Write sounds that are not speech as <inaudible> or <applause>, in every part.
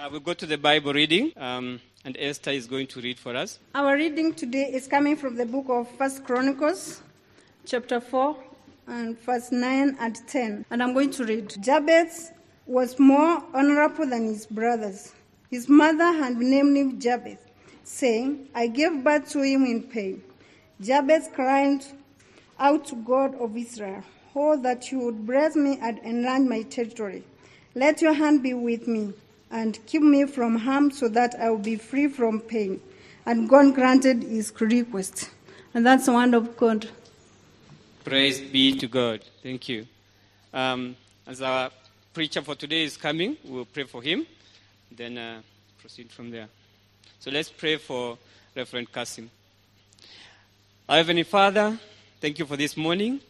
Uh, we'll go to the Bible reading, um, and Esther is going to read for us. Our reading today is coming from the book of First Chronicles, chapter 4, and verse 9 and 10. And I'm going to read. Jabez was more honorable than his brothers. His mother had named him Jabez, saying, I gave birth to him in pain. Jabez cried out to God of Israel, Oh, that you would bless me and enlarge my territory. Let your hand be with me and keep me from harm so that I will be free from pain. And God granted his request. And that's the word of God. Praise be to God. Thank you. Um, as our preacher for today is coming, we'll pray for him, then uh, proceed from there. So let's pray for Reverend Kasim. Our Heavenly Father, thank you for this morning.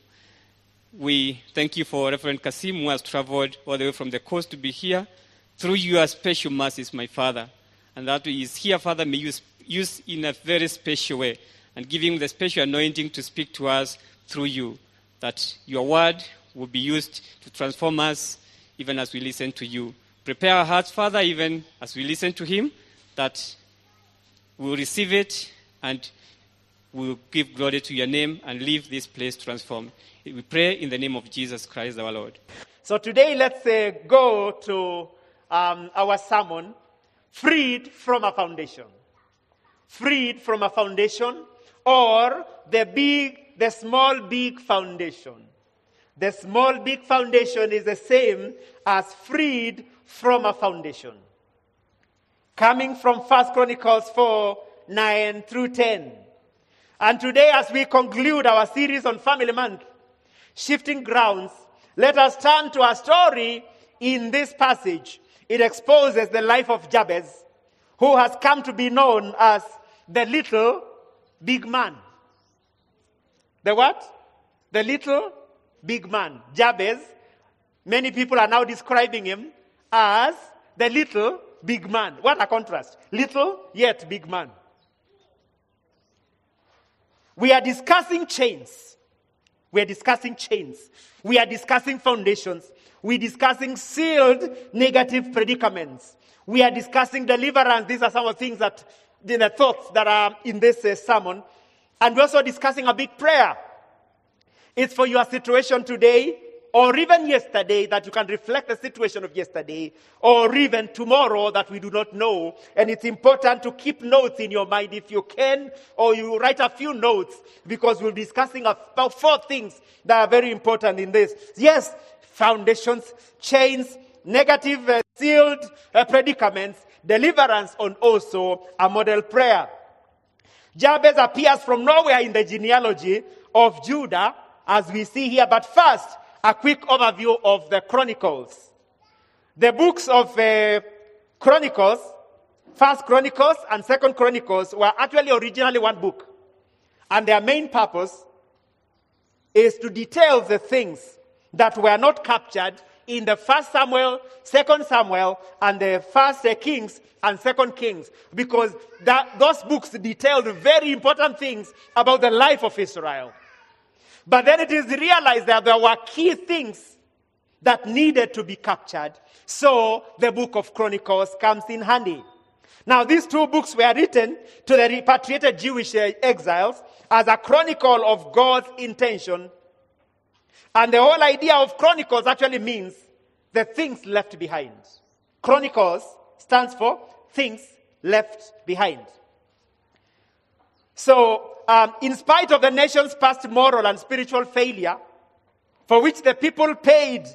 We thank you for Reverend Kasim who has traveled all the way from the coast to be here through your special mercies, my Father. And that is here, Father, may you use in a very special way and give him the special anointing to speak to us through you. That your word will be used to transform us even as we listen to you. Prepare our hearts, Father, even as we listen to him, that we will receive it and we will give glory to your name and leave this place transformed. We pray in the name of Jesus Christ our Lord. So today, let's uh, go to um, our sermon, Freed from a Foundation. Freed from a Foundation, or the big, the small, big foundation. The small, big foundation is the same as freed from a foundation. Coming from First Chronicles 4 9 through 10. And today, as we conclude our series on Family Month, Shifting Grounds, let us turn to a story in this passage. It exposes the life of Jabez, who has come to be known as the little big man. The what? The little big man. Jabez. Many people are now describing him as the little big man. What a contrast. Little, yet big man. We are discussing chains. We are discussing chains. We are discussing foundations. We are discussing sealed negative predicaments. We are discussing deliverance. These are some of the things that, the thoughts that are in this uh, sermon. And we're also discussing a big prayer. It's for your situation today or even yesterday that you can reflect the situation of yesterday, or even tomorrow that we do not know. And it's important to keep notes in your mind if you can, or you write a few notes because we're discussing about four things that are very important in this. Yes, foundations, chains, negative uh, sealed uh, predicaments, deliverance, and also a model prayer. Jabez appears from nowhere in the genealogy of Judah, as we see here. But first, a quick overview of the Chronicles. The books of uh, Chronicles, First Chronicles and Second Chronicles, were actually originally one book. And their main purpose is to detail the things that were not captured in the First Samuel, Second Samuel, and the First uh, Kings and Second Kings, because that, those books detailed very important things about the life of Israel. But then it is realized that there were key things that needed to be captured. So the book of Chronicles comes in handy. Now, these two books were written to the repatriated Jewish exiles as a chronicle of God's intention. And the whole idea of Chronicles actually means the things left behind. Chronicles stands for things left behind. So, um, in spite of the nation's past moral and spiritual failure, for which the people paid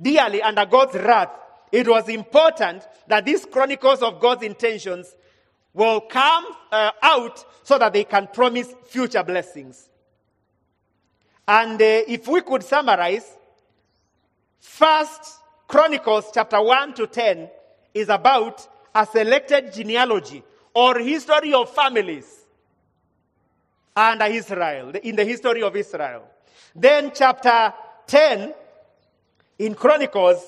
dearly under God's wrath, it was important that these chronicles of God's intentions will come uh, out so that they can promise future blessings. And uh, if we could summarize, First Chronicles chapter 1 to 10 is about a selected genealogy or history of families and Israel, in the history of Israel. Then chapter 10 in Chronicles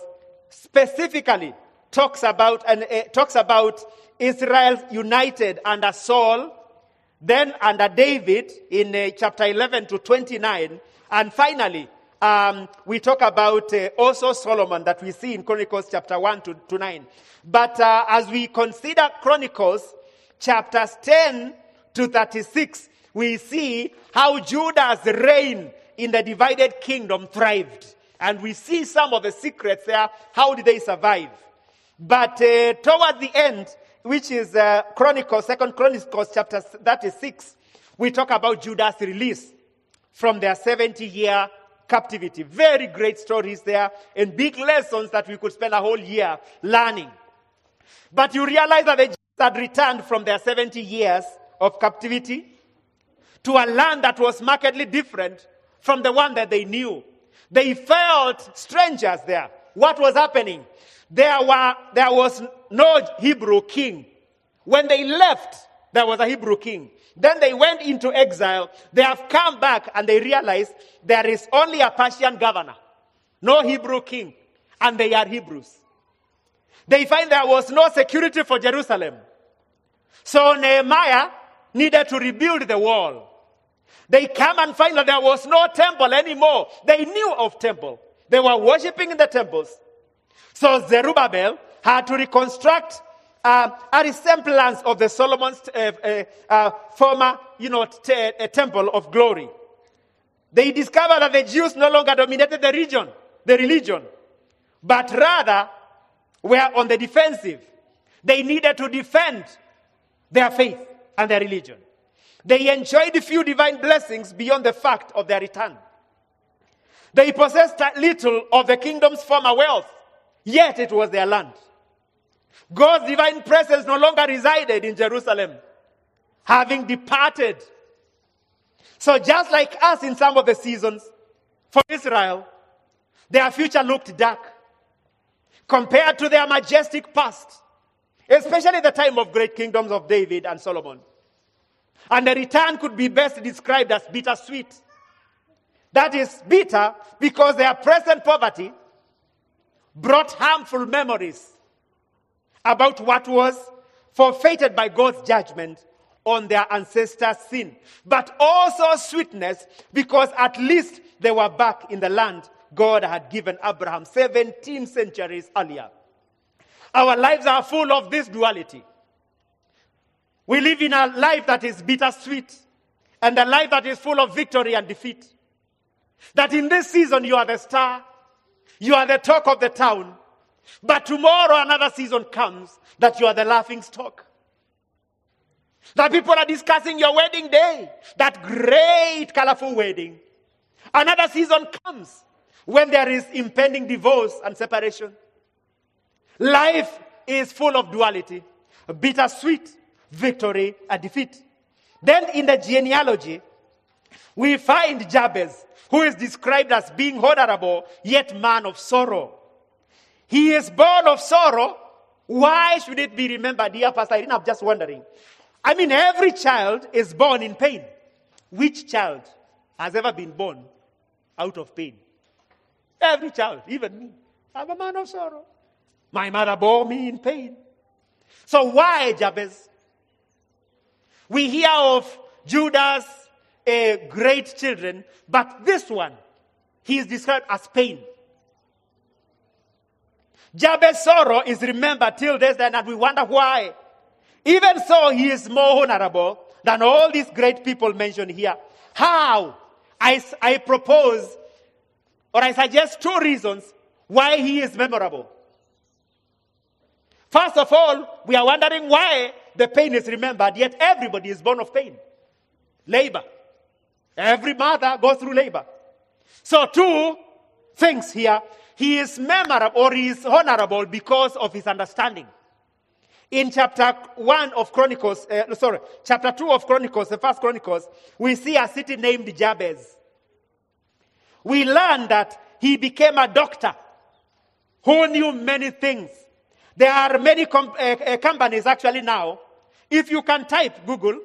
specifically talks about and uh, talks about Israel united under Saul, then under David in uh, chapter 11 to 29, and finally um, we talk about uh, also Solomon that we see in Chronicles chapter 1 to, to 9. But uh, as we consider Chronicles chapters 10 to 36, we see how Judah's reign in the divided kingdom thrived. And we see some of the secrets there. How did they survive? But uh, the end, which is uh, Chronicles, Second Chronicles chapter 36, we talk about Judah's release from their 70 year captivity. Very great stories there and big lessons that we could spend a whole year learning. But you realize that the Jews had returned from their 70 years of captivity to a land that was markedly different from the one that they knew. They felt strangers there. What was happening? There, were, there was no Hebrew king. When they left, there was a Hebrew king. Then they went into exile. They have come back and they realized there is only a Persian governor, no Hebrew king, and they are Hebrews. They find there was no security for Jerusalem. So Nehemiah needed to rebuild the wall. They come and find that there was no temple anymore. They knew of temple. They were worshiping in the temples. So Zerubbabel had to reconstruct uh, a resemblance of the Solomon's uh, uh, uh former, you know, t- temple of glory. They discovered that the Jews no longer dominated the region, the religion, but rather were on the defensive. They needed to defend their faith and their religion. They enjoyed few divine blessings beyond the fact of their return. They possessed little of the kingdom's former wealth, yet it was their land. God's divine presence no longer resided in Jerusalem, having departed. So, just like us in some of the seasons, for Israel, their future looked dark compared to their majestic past, especially the time of great kingdoms of David and Solomon. And the return could be best described as bittersweet. That is bitter because their present poverty brought harmful memories about what was forfeited by God's judgment on their ancestors' sin. But also sweetness because at least they were back in the land God had given Abraham 17 centuries earlier. Our lives are full of this duality. We live in a life that is bittersweet and a life that is full of victory and defeat. That in this season you are the star, you are the talk of the town, but tomorrow another season comes that you are the laughing stock. That people are discussing your wedding day, that great, colorful wedding. Another season comes when there is impending divorce and separation. Life is full of duality, bittersweet, victory, and defeat. Then in the genealogy, we find Jabez, who is described as being honorable, yet man of sorrow. He is born of sorrow. Why should it be remembered, dear Pastor Irene? I'm just wondering. I mean, every child is born in pain. Which child has ever been born out of pain? Every child, even me. I'm a man of sorrow. My mother bore me in pain. So why Jabez? We hear of Judah's uh, great children, but this one, he is described as pain. Jabez's sorrow is remembered till this day, and we wonder why. Even so, he is more honorable than all these great people mentioned here. How? I, I propose, or I suggest two reasons why he is memorable. First of all, we are wondering why the pain is remembered, yet everybody is born of pain. Labor. Every mother goes through labor. So, two things here he is memorable or he is honorable because of his understanding. In chapter 1 of Chronicles, uh, sorry, chapter 2 of Chronicles, the first Chronicles, we see a city named Jabez. We learn that he became a doctor who knew many things. There are many com- uh, companies actually now. If you can type Google,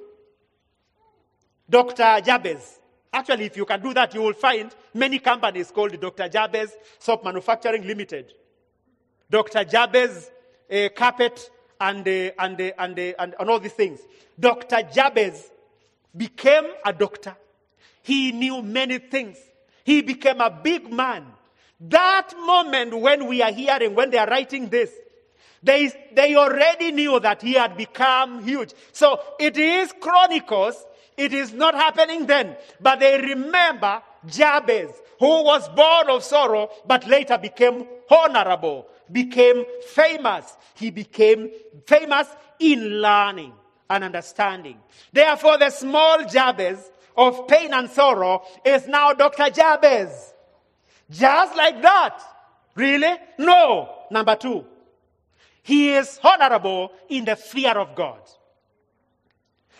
Dr. Jabez, Actually, if you can do that, you will find many companies called Dr. Jabez Soap Manufacturing Limited, Dr. Jabez uh, Carpet, and, uh, and, uh, and, and, and all these things. Dr. Jabez became a doctor. He knew many things. He became a big man. That moment when we are hearing, when they are writing this, they, they already knew that he had become huge. So it is Chronicles. It is not happening then. But they remember Jabez, who was born of sorrow, but later became honorable, became famous. He became famous in learning and understanding. Therefore, the small Jabez of pain and sorrow is now Dr. Jabez. Just like that. Really? No. Number two, he is honorable in the fear of God.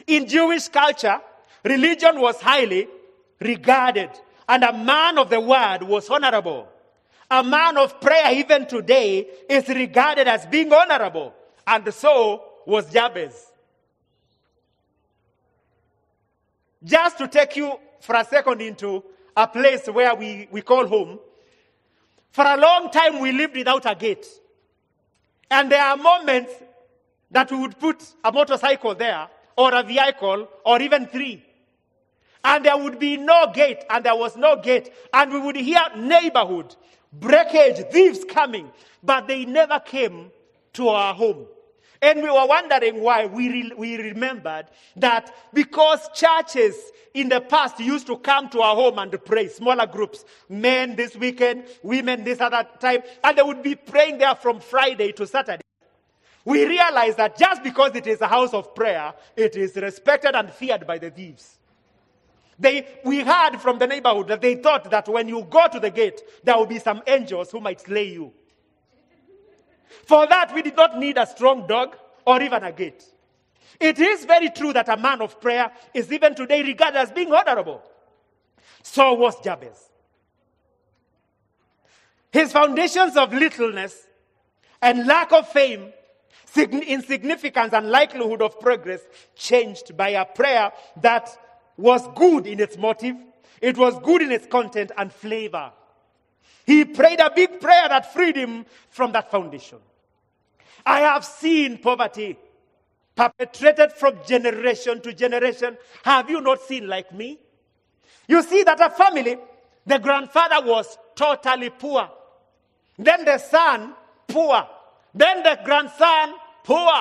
In Jewish culture, religion was highly regarded, and a man of the word was honorable. A man of prayer, even today, is regarded as being honorable, and so was Jabez. Just to take you for a second into a place where we, we call home, for a long time we lived without a gate. And there are moments that we would put a motorcycle there, or a vehicle, or even three. And there would be no gate, and there was no gate. And we would hear neighborhood, breakage, thieves coming, but they never came to our home. And we were wondering why we, re- we remembered that because churches in the past used to come to our home and pray, smaller groups, men this weekend, women this other time, and they would be praying there from Friday to Saturday. We realized that just because it is a house of prayer, it is respected and feared by the thieves. They, we heard from the neighborhood that they thought that when you go to the gate, there will be some angels who might slay you. For that, we did not need a strong dog or even a gate. It is very true that a man of prayer is even today regarded as being honorable. So was Jabez. His foundations of littleness and lack of fame, insignificance, and likelihood of progress changed by a prayer that was good in its motive, it was good in its content and flavor. He prayed a big prayer that freed him from that foundation. I have seen poverty perpetrated from generation to generation. Have you not seen like me? You see that a family, the grandfather was totally poor. Then the son, poor. Then the grandson, poor.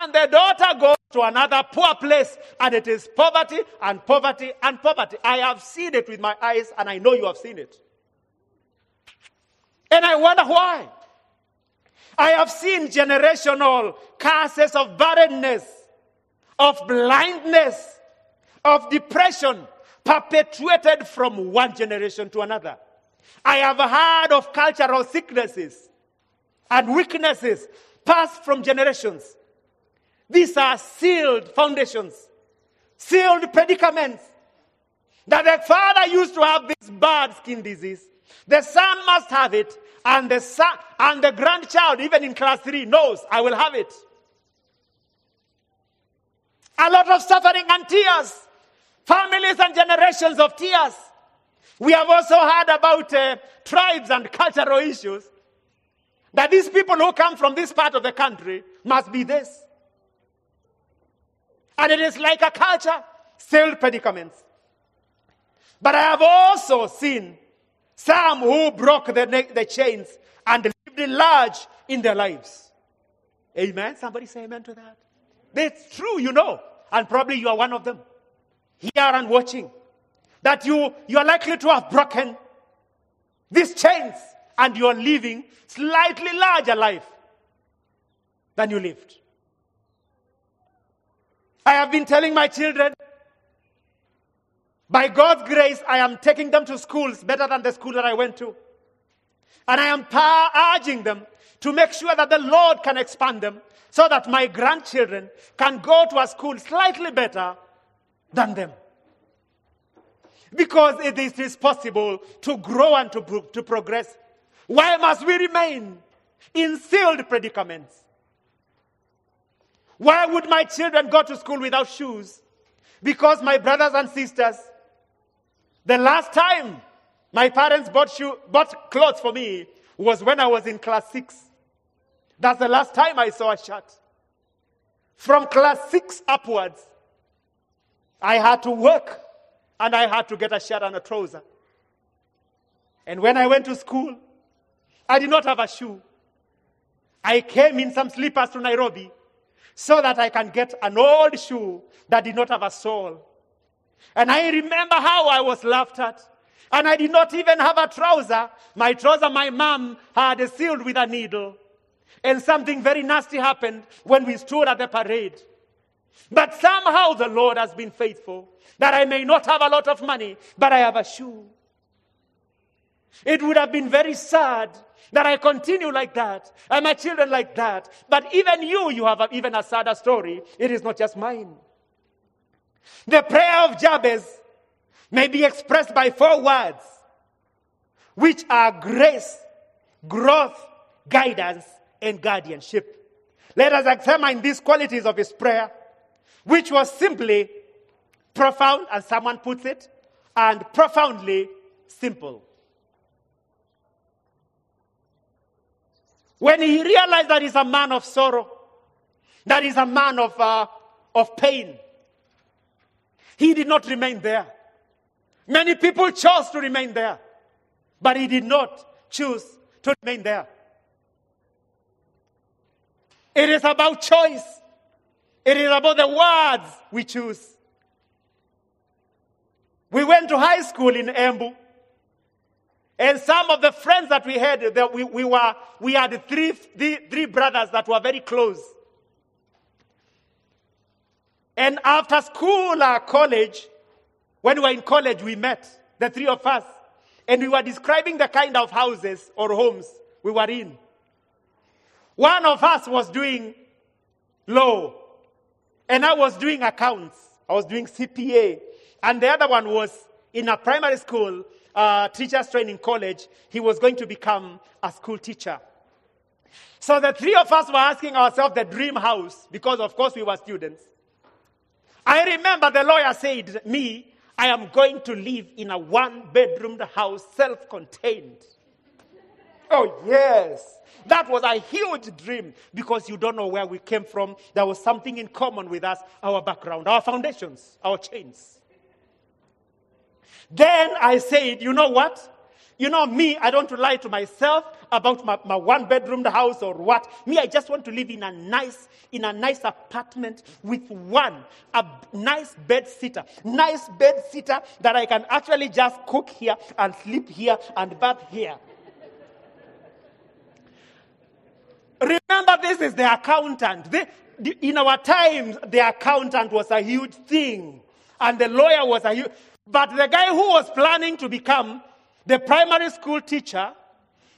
And the daughter goes to another poor place, and it is poverty and poverty and poverty. I have seen it with my eyes, and I know you have seen it. And I wonder why. I have seen generational curses of barrenness, of blindness, of depression perpetuated from one generation to another. I have heard of cultural sicknesses and weaknesses passed from generations. These are sealed foundations, sealed predicaments. That the father used to have this bad skin disease, the son must have it, and the son and the grandchild, even in class three, knows I will have it. A lot of suffering and tears, families and generations of tears. We have also heard about uh, tribes and cultural issues. That these people who come from this part of the country must be this. And it is like a culture, still predicaments. But I have also seen some who broke the, the chains and lived large in their lives. Amen. Somebody say amen to that. That's true, you know. And probably you are one of them. Here and watching. That you, you are likely to have broken these chains and you are living slightly larger life than you lived. I have been telling my children by God's grace, I am taking them to schools better than the school that I went to. And I am urging them to make sure that the Lord can expand them so that my grandchildren can go to a school slightly better than them. Because it is possible to grow and to, to progress. Why must we remain in sealed predicaments? Why would my children go to school without shoes? Because my brothers and sisters the last time my parents bought, shoe, bought clothes for me was when I was in class six. That's the last time I saw a shirt. From class six upwards, I had to work and I had to get a shirt and a trouser. And when I went to school, I did not have a shoe. I came in some slippers to Nairobi so that I can get an old shoe that did not have a sole. And I remember how I was laughed at. And I did not even have a trouser. My trouser, my mom had sealed with a needle. And something very nasty happened when we stood at the parade. But somehow the Lord has been faithful that I may not have a lot of money, but I have a shoe. It would have been very sad that I continue like that and my children like that. But even you, you have a, even a sadder story. It is not just mine. The prayer of Jabez may be expressed by four words, which are grace, growth, guidance, and guardianship. Let us examine these qualities of his prayer, which was simply profound, as someone puts it, and profoundly simple. When he realized that he's a man of sorrow, that he's a man of, uh, of pain, he did not remain there. Many people chose to remain there, but he did not choose to remain there. It is about choice. It is about the words we choose. We went to high school in Embu. And some of the friends that we had, that we, we, were, we had three, brothers that were very close. And after school or college, when we were in college, we met, the three of us. And we were describing the kind of houses or homes we were in. One of us was doing law, and I was doing accounts. I was doing CPA. And the other one was in a primary school, uh, teacher's training college. He was going to become a school teacher. So the three of us were asking ourselves the dream house because, of course, we were students. I remember the lawyer said, Me, I am going to live in a one bedroom house, self contained. Oh, yes. That was a huge dream because you don't know where we came from. There was something in common with us, our background, our foundations, our chains. Then I said, you know what? You know, me, I don't lie to myself about my, my one bedroom house or what. Me, I just want to live in a nice, in a nice apartment with one, a nice bed sitter. Nice bed sitter that I can actually just cook here and sleep here and bath here. Remember, this is the accountant. In our times, the accountant was a huge thing, and the lawyer was a huge. But the guy who was planning to become the primary school teacher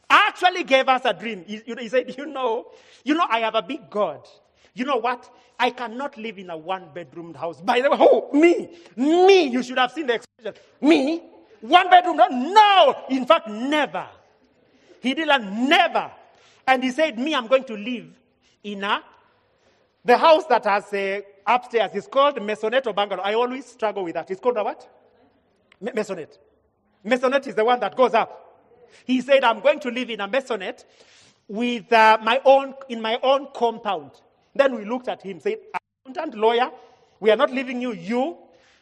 actually gave us a dream. He, he said, <laughs> You know, you know, I have a big God. You know what? I cannot live in a one bedroom house. By the way, who? Me. Me. You should have seen the expression. Me. One bedroom. No. In fact, never. He did a never. And he said, Me, I'm going to live in a the house that has a upstairs is called Maisonette or bungalow. I always struggle with that. It's called a what? Maisonette. Maisonette is the one that goes up. He said, I'm going to live in a maisonette with uh, my own, in my own compound. Then we looked at him, said, accountant, lawyer, we are not leaving you. You,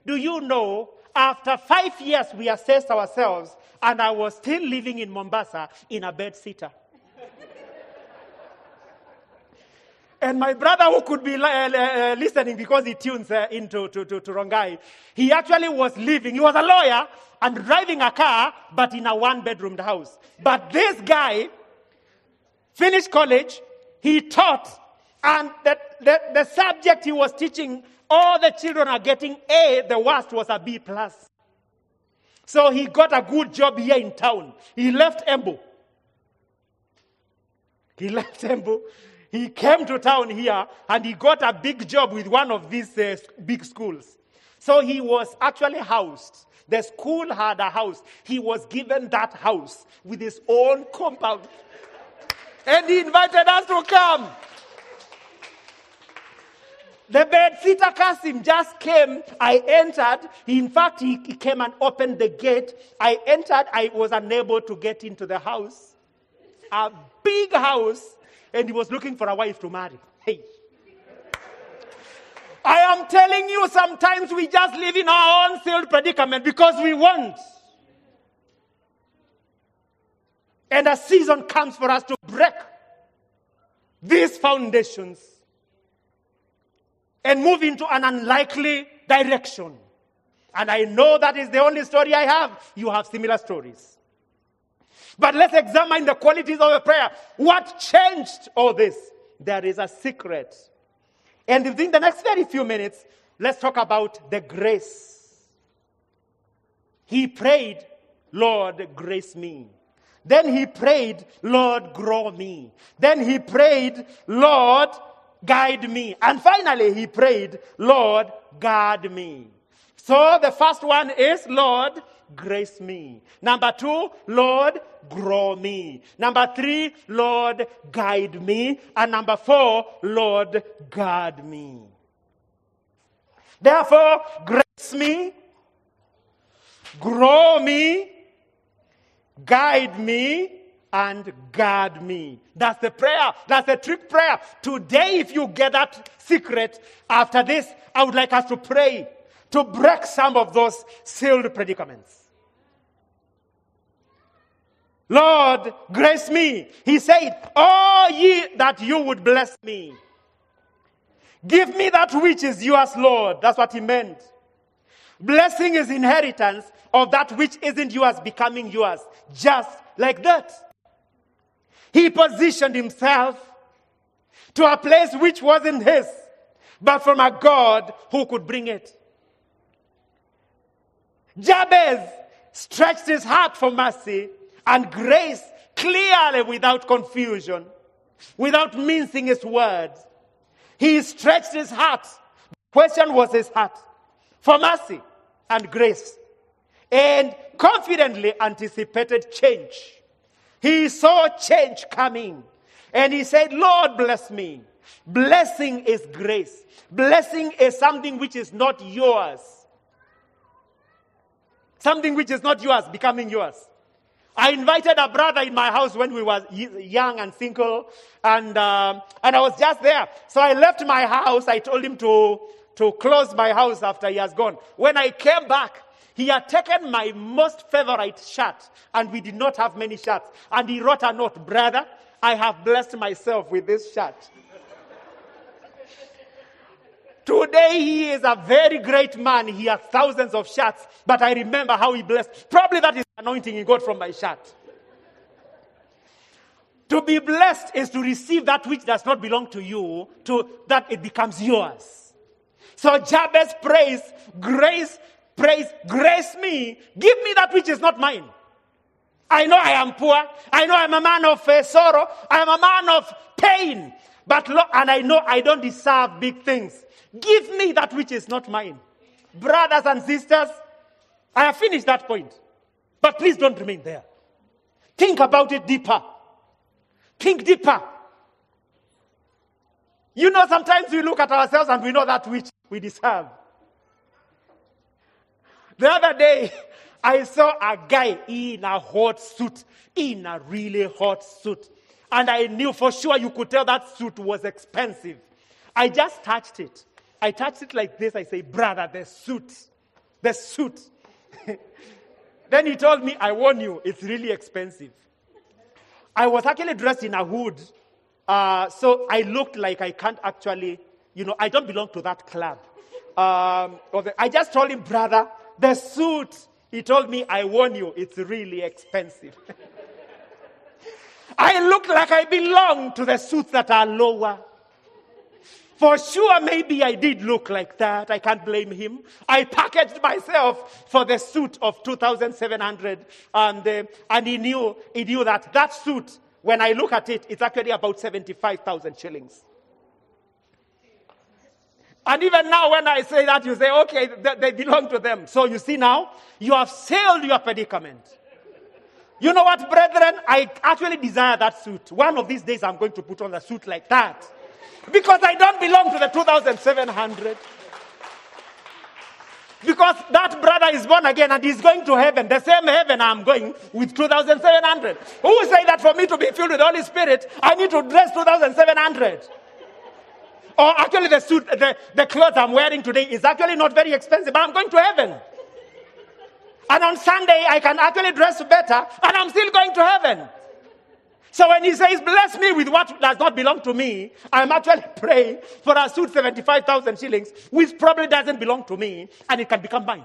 do you know, after five years we assessed ourselves and I was still living in Mombasa in a bed sitter. And my brother, who could be uh, uh, listening because he tunes uh, into to, to, to Rongai, he actually was living, he was a lawyer and driving a car, but in a one bedroomed house. But this guy finished college, he taught, and the, the, the subject he was teaching, all the children are getting A, the worst was a B. plus. So he got a good job here in town. He left Embu. He <laughs> left Embu he came to town here and he got a big job with one of these uh, big schools. So he was actually housed. The school had a house. He was given that house with his own compound. And he invited us to come. The bed sitter Kasim just came. I entered. In fact, he, he came and opened the gate. I entered. I was unable to get into the house. A big house and he was looking for a wife to marry. Hey. I am telling you, sometimes we just live in our own sealed predicament because we want. And a season comes for us to break these foundations and move into an unlikely direction. And I know that is the only story I have. You have similar stories. But let's examine the qualities of a prayer. What changed all this? There is a secret. And within the next very few minutes, let's talk about the grace. He prayed, Lord, grace me. Then he prayed, Lord, grow me. Then he prayed, Lord, guide me. And finally, he prayed, Lord, guard me. So the first one is, Lord, grace me. Number two, Lord, grow me. Number three, Lord, guide me. And number four, Lord, guard me. Therefore, grace me, grow me, guide me, and guard me. That's the prayer. That's the trick prayer. Today, if you get that secret, after this, I would like us to pray to break some of those sealed predicaments. Lord, grace me. He said, Oh, ye that you would bless me. Give me that which is yours, Lord. That's what he meant. Blessing is inheritance of that which isn't yours becoming yours. Just like that. He positioned himself to a place which wasn't his, but from a God who could bring it. Jabez stretched his heart for mercy and grace clearly without confusion, without mincing his words. He stretched his heart. The question was his heart for mercy and grace and confidently anticipated change. He saw change coming and he said, Lord, bless me. Blessing is grace. Blessing is something which is not yours. Something which is not yours becoming yours. I invited a brother in my house when we were young and single, and, um, and I was just there. So I left my house. I told him to, to close my house after he has gone. When I came back, he had taken my most favorite shirt, and we did not have many shirts. And he wrote a note, Brother, I have blessed myself with this shirt. Today he is a very great man. He has thousands of shirts, but I remember how he blessed. Probably that is anointing he got from my shirt. To be blessed is to receive that which does not belong to you, to that it becomes yours. So Jabez prays, grace, praise, grace me, give me that which is not mine. I know I am poor. I know I'm a man of uh, sorrow. I'm a man of pain. But lo- and I know I don't deserve big things. Give me that which is not mine. Brothers and sisters, I have finished that point. But please don't remain there. Think about it deeper. Think deeper. You know, sometimes we look at ourselves and we know that which we deserve. The other day, <laughs> I saw a guy in a hot suit, in a really hot suit. And I knew for sure you could tell that suit was expensive. I just touched it. I touched it like this. I say, brother, the suit. The suit. <laughs> then he told me, I warn you, it's really expensive. I was actually dressed in a hood. Uh, so I looked like I can't actually, you know, I don't belong to that club. Um, I just told him, brother, the suit. He told me, I warn you, it's really expensive. <laughs> I look like I belong to the suits that are lower. For sure, maybe I did look like that. I can't blame him. I packaged myself for the suit of 2,700. And, uh, and he knew, he knew that that suit, when I look at it, it's actually about 75,000 shillings. And even now, when I say that, you say, okay, they, they belong to them. So you see now, you have sailed your predicament. You know what, brethren? I actually desire that suit. One of these days, I'm going to put on a suit like that. Because I don't belong to the 2,700. Because that brother is born again and he's going to heaven, the same heaven I'm going with 2,700. Who say that for me to be filled with the Holy Spirit, I need to dress 2,700? Or actually, the suit, the, the clothes I'm wearing today is actually not very expensive, but I'm going to heaven. And on Sunday, I can actually dress better, and I'm still going to heaven. So when he says, bless me with what does not belong to me, I'm actually <laughs> praying for a suit 75,000 shillings, which probably doesn't belong to me, and it can become mine.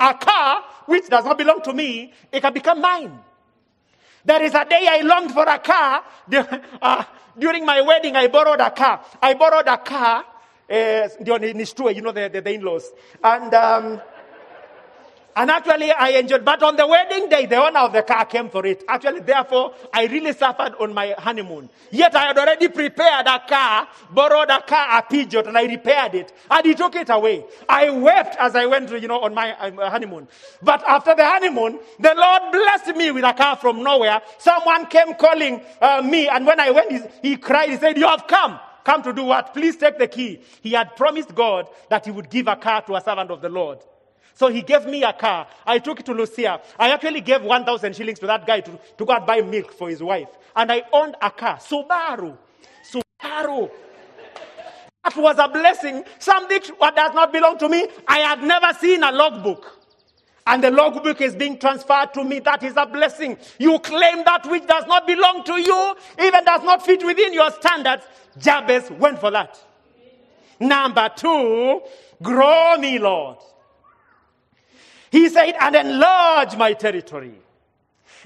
A car, which does not belong to me, it can become mine. There is a day I longed for a car. <laughs> Uh, during my wedding, I borrowed a car. I borrowed a car. Uh, you know, the, the, the in-laws. And um, and actually, I enjoyed. But on the wedding day, the owner of the car came for it. Actually, therefore, I really suffered on my honeymoon. Yet I had already prepared a car, borrowed a car, a Peugeot, and I repaired it. And he took it away. I wept as I went, you know, on my honeymoon. But after the honeymoon, the Lord blessed me with a car from nowhere. Someone came calling uh, me, and when I went, he, he cried. He said, "You have come." Come to do what? Please take the key. He had promised God that he would give a car to a servant of the Lord. So he gave me a car. I took it to Lucia. I actually gave 1,000 shillings to that guy to, to go and buy milk for his wife. And I owned a car. Subaru. Subaru. That was a blessing. Something that does not belong to me. I had never seen a logbook. And the logbook is being transferred to me. That is a blessing. You claim that which does not belong to you, even does not fit within your standards. Jabez went for that. Number two, grow me, Lord. He said, and enlarge my territory.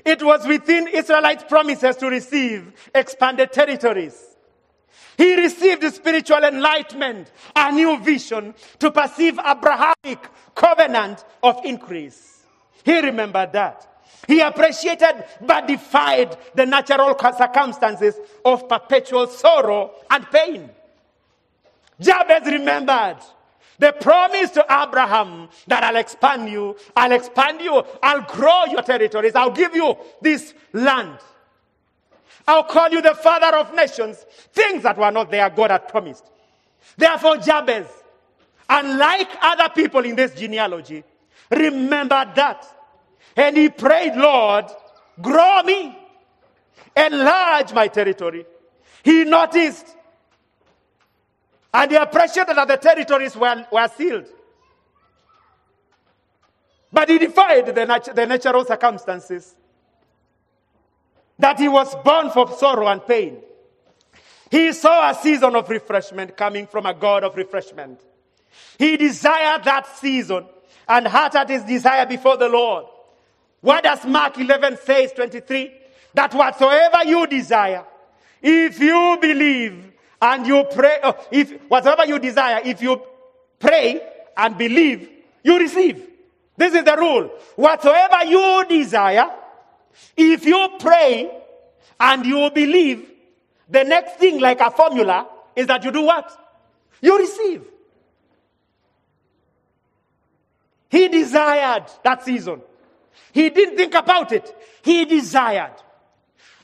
It was within Israelite promises to receive expanded territories. He received spiritual enlightenment, a new vision to perceive Abrahamic covenant of increase. He remembered that. He appreciated but defied the natural circumstances of perpetual sorrow and pain. Jabez remembered the promise to Abraham that I'll expand you, I'll expand you, I'll grow your territories, I'll give you this land. I'll call you the father of nations. Things that were not there, God had promised. Therefore, Jabez, unlike other people in this genealogy, remembered that. And he prayed, Lord, grow me, enlarge my territory. He noticed and he appreciated that the territories were, were sealed. But he defied the, nat- the natural circumstances. That he was born for sorrow and pain. He saw a season of refreshment coming from a God of refreshment. He desired that season and uttered his desire before the Lord. What does Mark 11 says, 23? That whatsoever you desire, if you believe, and you pray, oh, if whatever you desire, if you pray and believe, you receive. This is the rule. Whatsoever you desire, if you pray and you believe, the next thing, like a formula, is that you do what? You receive. He desired that season. He didn't think about it. He desired.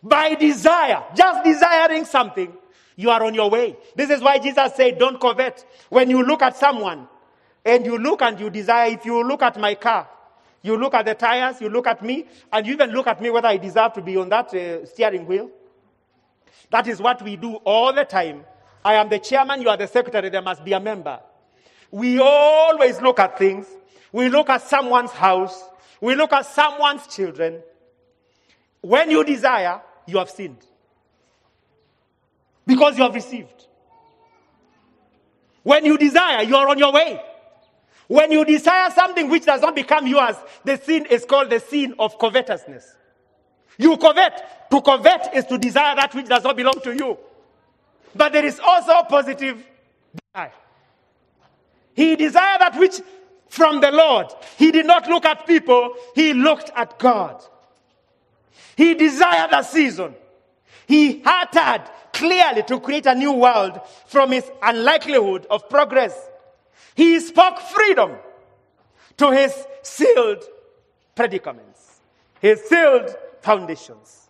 By desire, just desiring something, you are on your way. This is why Jesus said, Don't covet. When you look at someone and you look and you desire, if you look at my car, you look at the tires, you look at me, and you even look at me whether I deserve to be on that uh, steering wheel. That is what we do all the time. I am the chairman, you are the secretary, there must be a member. We always look at things. We look at someone's house. We look at someone's children. When you desire, you have sinned. Because you have received. When you desire, you are on your way. When you desire something which does not become yours, the sin is called the sin of covetousness. You covet. To covet is to desire that which does not belong to you. But there is also positive desire. He desired that which from the Lord. He did not look at people, he looked at God. He desired a season. He uttered clearly to create a new world from his unlikelihood of progress. He spoke freedom to his sealed predicaments, his sealed foundations.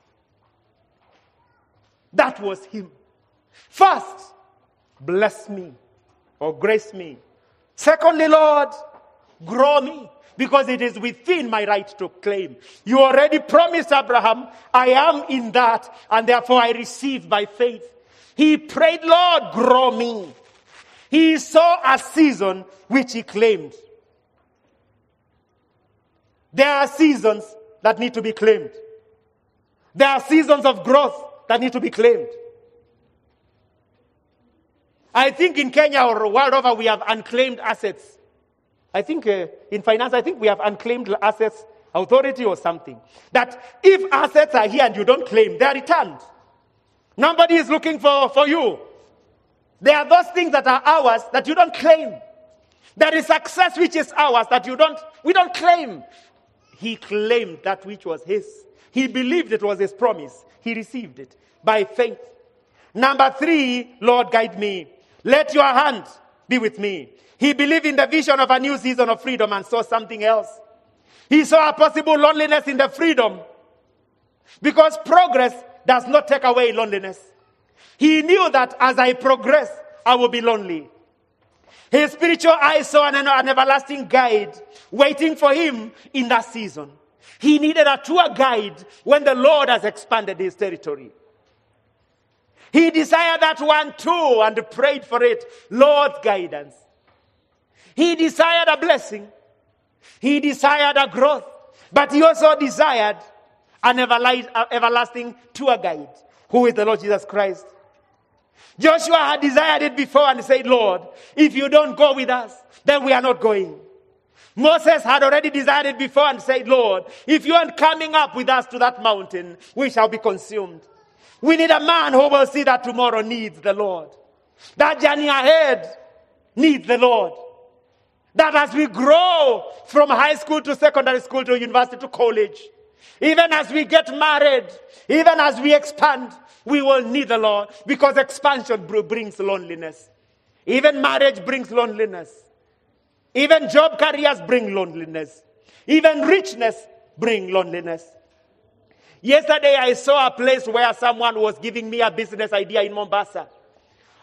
That was him. First, bless me or grace me. Secondly, Lord, grow me because it is within my right to claim. You already promised Abraham, I am in that, and therefore I receive by faith. He prayed, Lord, grow me. He saw a season which he claimed. There are seasons that need to be claimed. There are seasons of growth that need to be claimed. I think in Kenya or world over, we have unclaimed assets. I think uh, in finance, I think we have unclaimed assets authority or something. That if assets are here and you don't claim, they are returned. Nobody is looking for, for you. There are those things that are ours that you don't claim. There is success which is ours that you don't, we don't claim. He claimed that which was his. He believed it was his promise. He received it by faith. Number three, Lord, guide me. Let your hand be with me. He believed in the vision of a new season of freedom and saw something else. He saw a possible loneliness in the freedom because progress does not take away loneliness. He knew that as I progress, I will be lonely. His spiritual eyes saw an, an everlasting guide waiting for him in that season. He needed a tour guide when the Lord has expanded his territory. He desired that one too and prayed for it. Lord's guidance. He desired a blessing. He desired a growth. But he also desired an everlasting tour guide, who is the Lord Jesus Christ. Joshua had desired it before and said, Lord, if you don't go with us, then we are not going. Moses had already desired it before and said, Lord, if you aren't coming up with us to that mountain, we shall be consumed. We need a man who will see that tomorrow needs the Lord. That journey ahead needs the Lord. That as we grow from high school to secondary school to university to college, even as we get married, even as we expand, we will need the Lord because expansion brings loneliness. Even marriage brings loneliness. Even job careers bring loneliness. Even richness bring loneliness. Yesterday I saw a place where someone was giving me a business idea in Mombasa.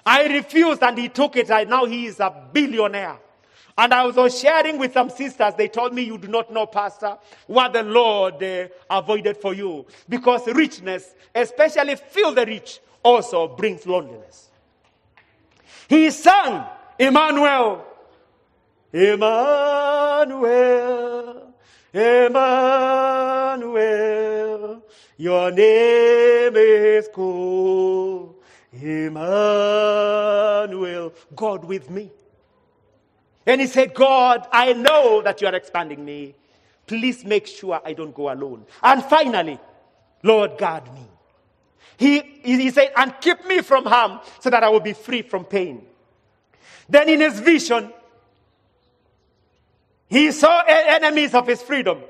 I refused and he took it and now he is a billionaire. And I was sharing with some sisters. They told me, You do not know, Pastor, what the Lord uh, avoided for you. Because richness, especially feel the rich, also brings loneliness. He sang, Emmanuel, Emmanuel, Emmanuel, your name is called Emmanuel, God with me. And he said, God, I know that you are expanding me. Please make sure I don't go alone. And finally, Lord, guard me. He, he said, and keep me from harm so that I will be free from pain. Then in his vision, he saw enemies of his freedom.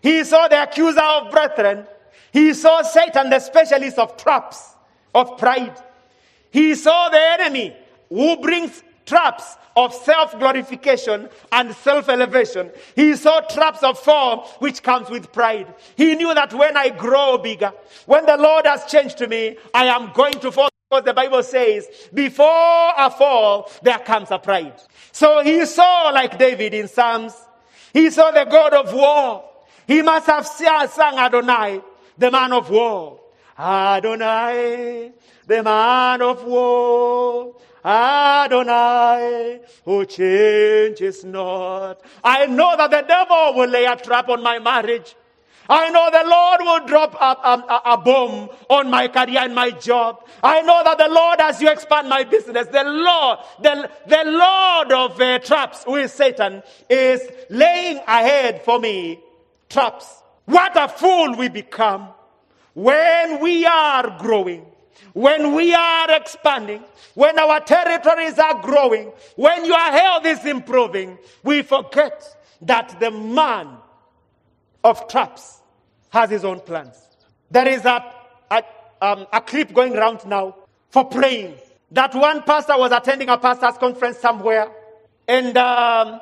He saw the accuser of brethren. He saw Satan, the specialist of traps, of pride. He saw the enemy who brings traps of self glorification and self elevation. He saw traps of fall which comes with pride. He knew that when I grow bigger, when the Lord has changed to me, I am going to fall. Because the Bible says, before a fall, there comes a pride. So he saw, like David in Psalms, he saw the God of war. He must have sung Adonai, the man of war. Adonai, the man of war. Adonai, who changes not. I know that the devil will lay a trap on my marriage. I know the Lord will drop a, a, a, bomb on my career and my job. I know that the Lord, as you expand my business, the Lord, the, the Lord of uh, traps, who is Satan, is laying ahead for me traps. What a fool we become when we are growing when we are expanding, when our territories are growing, when your health is improving, we forget that the man of traps has his own plans. There is a, a, um, a clip going around now for praying. That one pastor was attending a pastor's conference somewhere, and, um,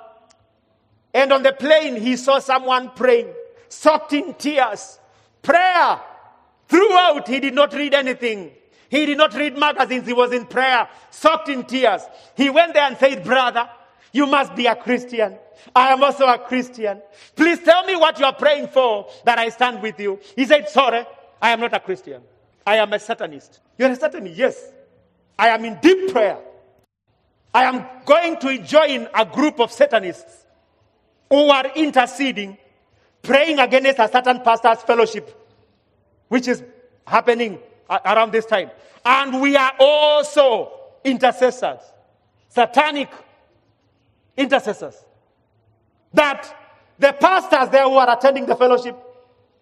and on the plane he saw someone praying, soaked in tears. Prayer. Throughout, he did not read anything. He did not read magazines. He was in prayer, soaked in tears. He went there and said, Brother, you must be a Christian. I am also a Christian. Please tell me what you are praying for that I stand with you. He said, Sorry, I am not a Christian. I am a Satanist. You're a Satanist? Yes. I am in deep prayer. I am going to join a group of Satanists who are interceding, praying against a Satan pastor's fellowship which is happening around this time. And we are also intercessors, satanic intercessors. That the pastors there who are attending the fellowship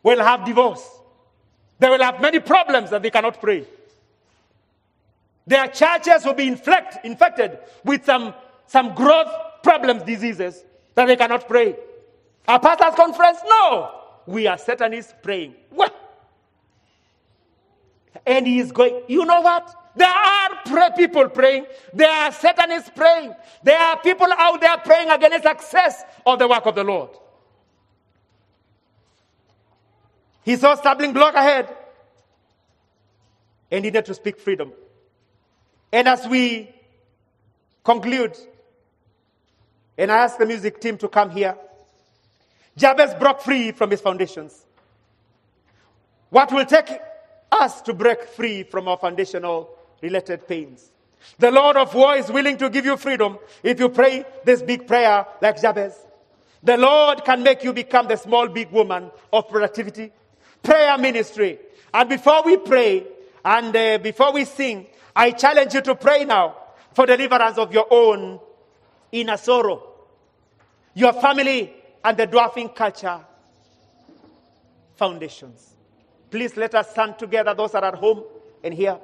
will have divorce. They will have many problems that they cannot pray. Their churches will be inflect, infected with some, some growth problems, diseases that they cannot pray. A pastor's conference? No. We are Satanists praying. What? And he is going, you know what? There are pray- people praying. There are Satanists praying. There are people out there praying against success of the work of the Lord. He saw stumbling block ahead and he needed to speak freedom. And as we conclude, and I ask the music team to come here, Jabez broke free from his foundations. What will take us to break free from our foundational related pains? The Lord of war is willing to give you freedom if you pray this big prayer like Jabez. The Lord can make you become the small, big woman of productivity, prayer ministry. And before we pray and uh, before we sing, I challenge you to pray now for deliverance of your own inner sorrow, your family, and the dwarfing culture foundations. Please let us stand together, those that are at home and here.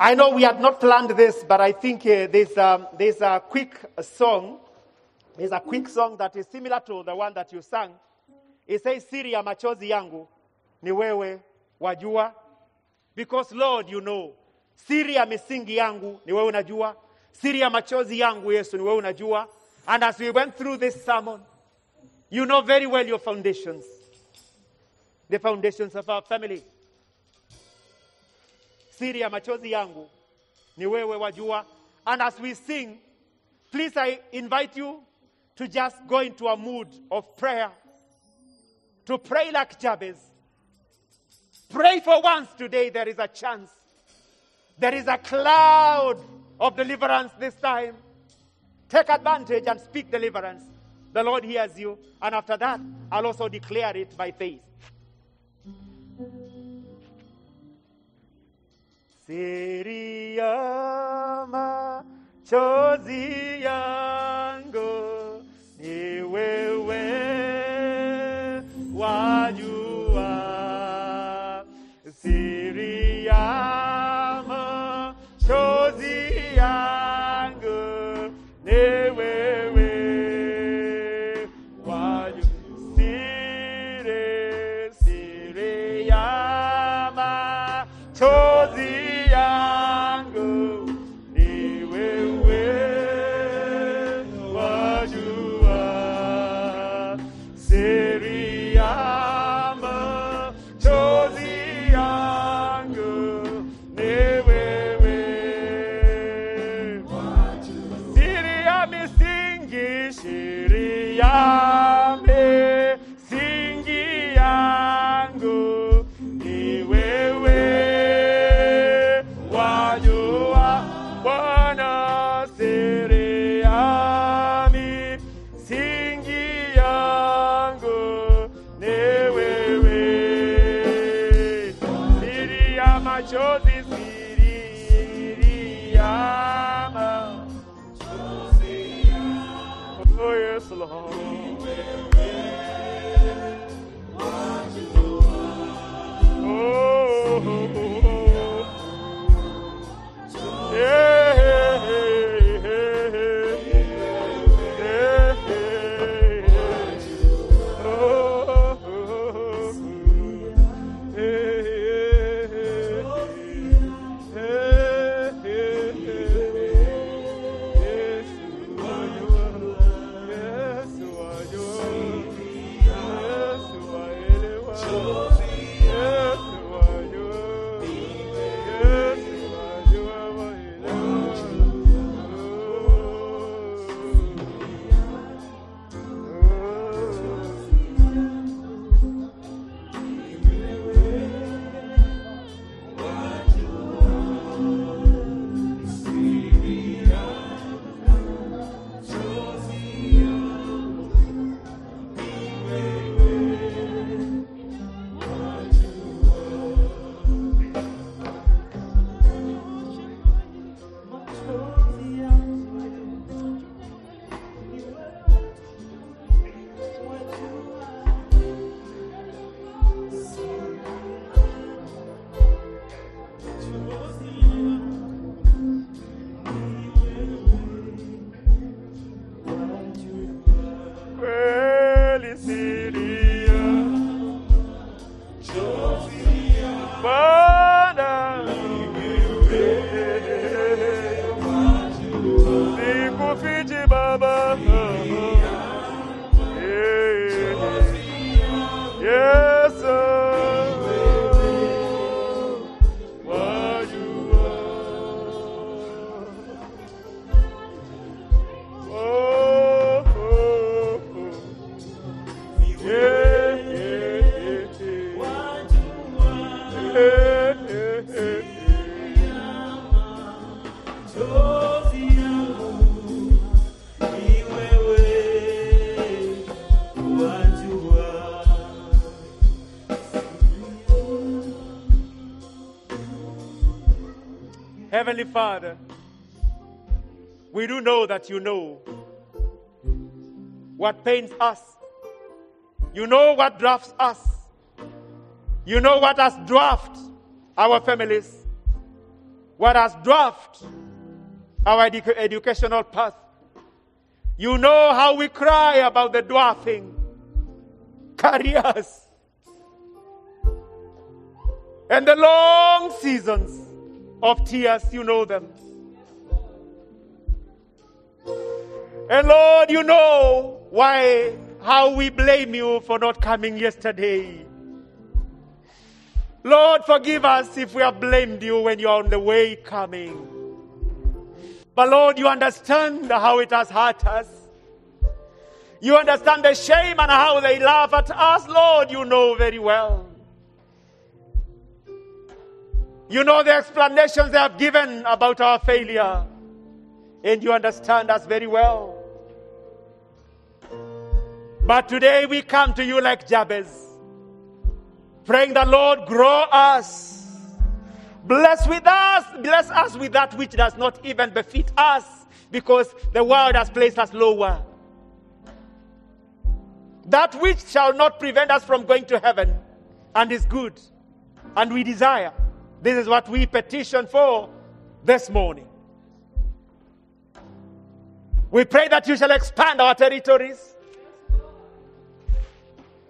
I know we had not planned this, but I think uh, there's, um, there's a quick song. There's a quick song that is similar to the one that you sang. It says, Siri ya machozi yangu ni wewe wajua. Because Lord, you know. Siri ya misingi yangu ni wewe unajua. Siri ya machozi yangu Yesu ni wewe unajua. And as we went through this sermon, you know very well your foundations. The foundations of our family. Siri ya machozi yangu ni wewe wajua. And as we sing, please I invite you to just go into a mood of prayer. To pray like Jabez. Pray for once today there is a chance. There is a cloud of deliverance this time. Take advantage and speak deliverance. The Lord hears you. And after that, I'll also declare it by faith. Siri ya machozi yangu Heavenly Father, we do know that you know what pains us. You know what drafts us. You know what has dwarfed our families, what has dwarfed our edu- educational path. You know how we cry about the dwarfing careers and the long seasons of tears. You know them. And Lord, you know why, how we blame you for not coming yesterday. Lord, forgive us if we have blamed you when you are on the way coming. But Lord, you understand how it has hurt us. You understand the shame and how they laugh at us. Lord, you know very well. You know the explanations they have given about our failure. And you understand us very well. But today we come to you like Jabez, praying the Lord grow us. Bless with us, bless us with that which does not even befit us, because the world has placed us lower. That which shall not prevent us from going to heaven and is good and we desire. This is what we petition for this morning. We pray that you shall expand our territories.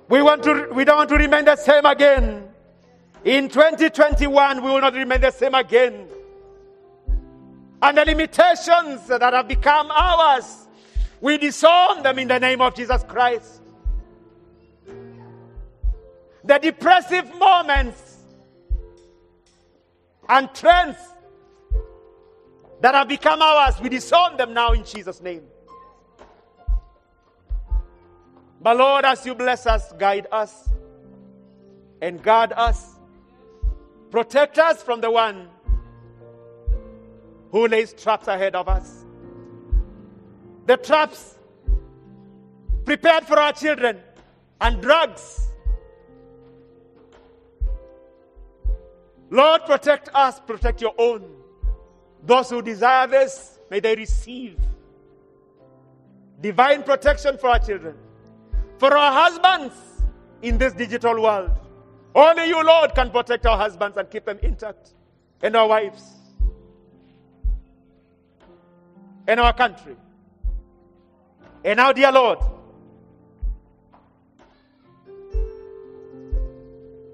We, want to, we don't want to remain the same again. In 2021, we will not remain the same again. And the limitations that have become ours, we disown them in the name of Jesus Christ. The depressive moments and trends that have become ours, we disown them now in Jesus' name. But Lord, as you bless us, guide us and guard us, protect us from the one who lays traps ahead of us. The traps prepared for our children and drugs. Lord, protect us, protect your own. Those who desire this, may they receive divine protection for our children, for our husbands in this digital world. Only you, Lord, can protect our husbands and keep them intact, and our wives, and our country. And now, dear Lord,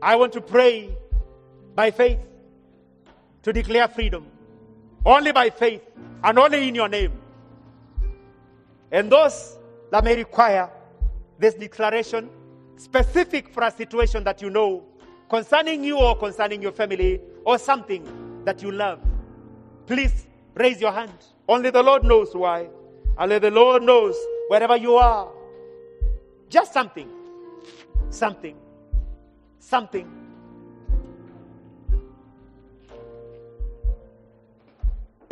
I want to pray by faith to declare freedom. Only by faith and only in your name. And those that may require this declaration specific for a situation that you know concerning you or concerning your family or something that you love, please raise your hand. Only the Lord knows why. Only the Lord knows wherever you are. Just something. Something. Something.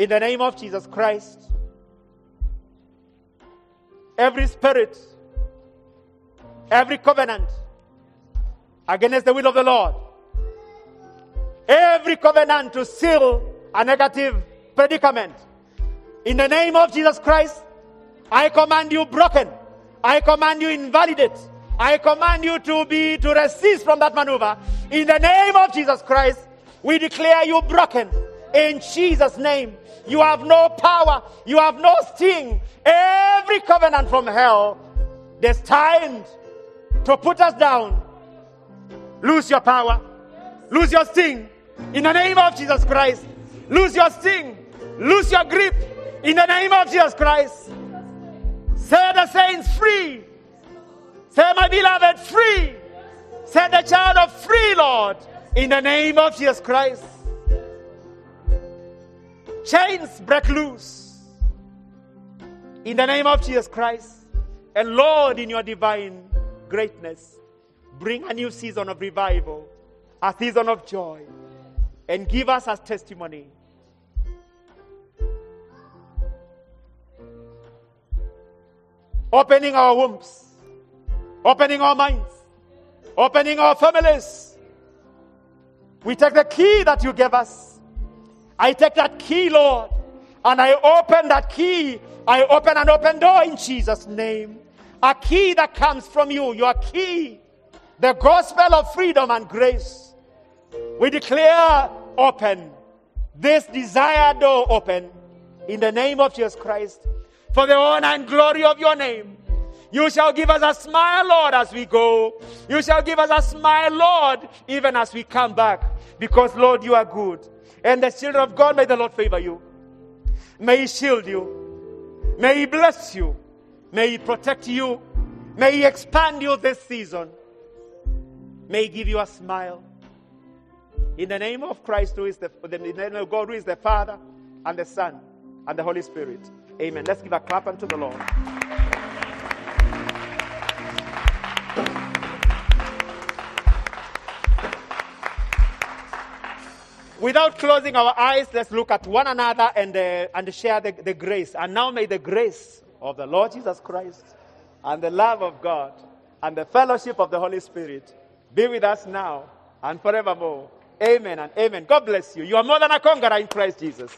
In the name of Jesus Christ, every spirit, every covenant against the will of the Lord, every covenant to seal a negative predicament, in the name of Jesus Christ, I command you broken. I command you invalidate. I command you to be to resist from that maneuver. In the name of Jesus Christ, we declare you broken. In Jesus' name, you have no power, you have no sting. Every covenant from hell destined to put us down, lose your power, lose your sting. In the name of Jesus Christ, lose your sting, lose your grip. In the name of Jesus Christ, set the saints free. Say, my beloved, free. Set the child of free, Lord. In the name of Jesus Christ. Chains break loose in the name of Jesus Christ. And Lord, in your divine greatness, bring a new season of revival, a season of joy, and give us as testimony. Opening our wombs, opening our minds, opening our families. We take the key that you gave us I take that key, Lord, and I open that key. I open an open door in Jesus' name. A key that comes from you, your key, the gospel of freedom and grace. We declare open this desired door open in the name of Jesus Christ for the honor and glory of your name. You shall give us a smile, Lord, as we go. You shall give us a smile, Lord, even as we come back. Because, Lord, you are good. And the children of God, may the Lord favor you. May He shield you. May He bless you. May He protect you. May He expand you this season. May He give you a smile. In the name of Christ, who is the, in the name of God, who is the Father and the Son and the Holy Spirit. Amen. Let's give a clap unto the Lord. Without closing our eyes, let's look at one another and, uh, and share the, the grace. And now may the grace of the Lord Jesus Christ and the love of God and the fellowship of the Holy Spirit be with us now and forevermore. Amen and amen. God bless you. You are more than a conqueror in Christ Jesus.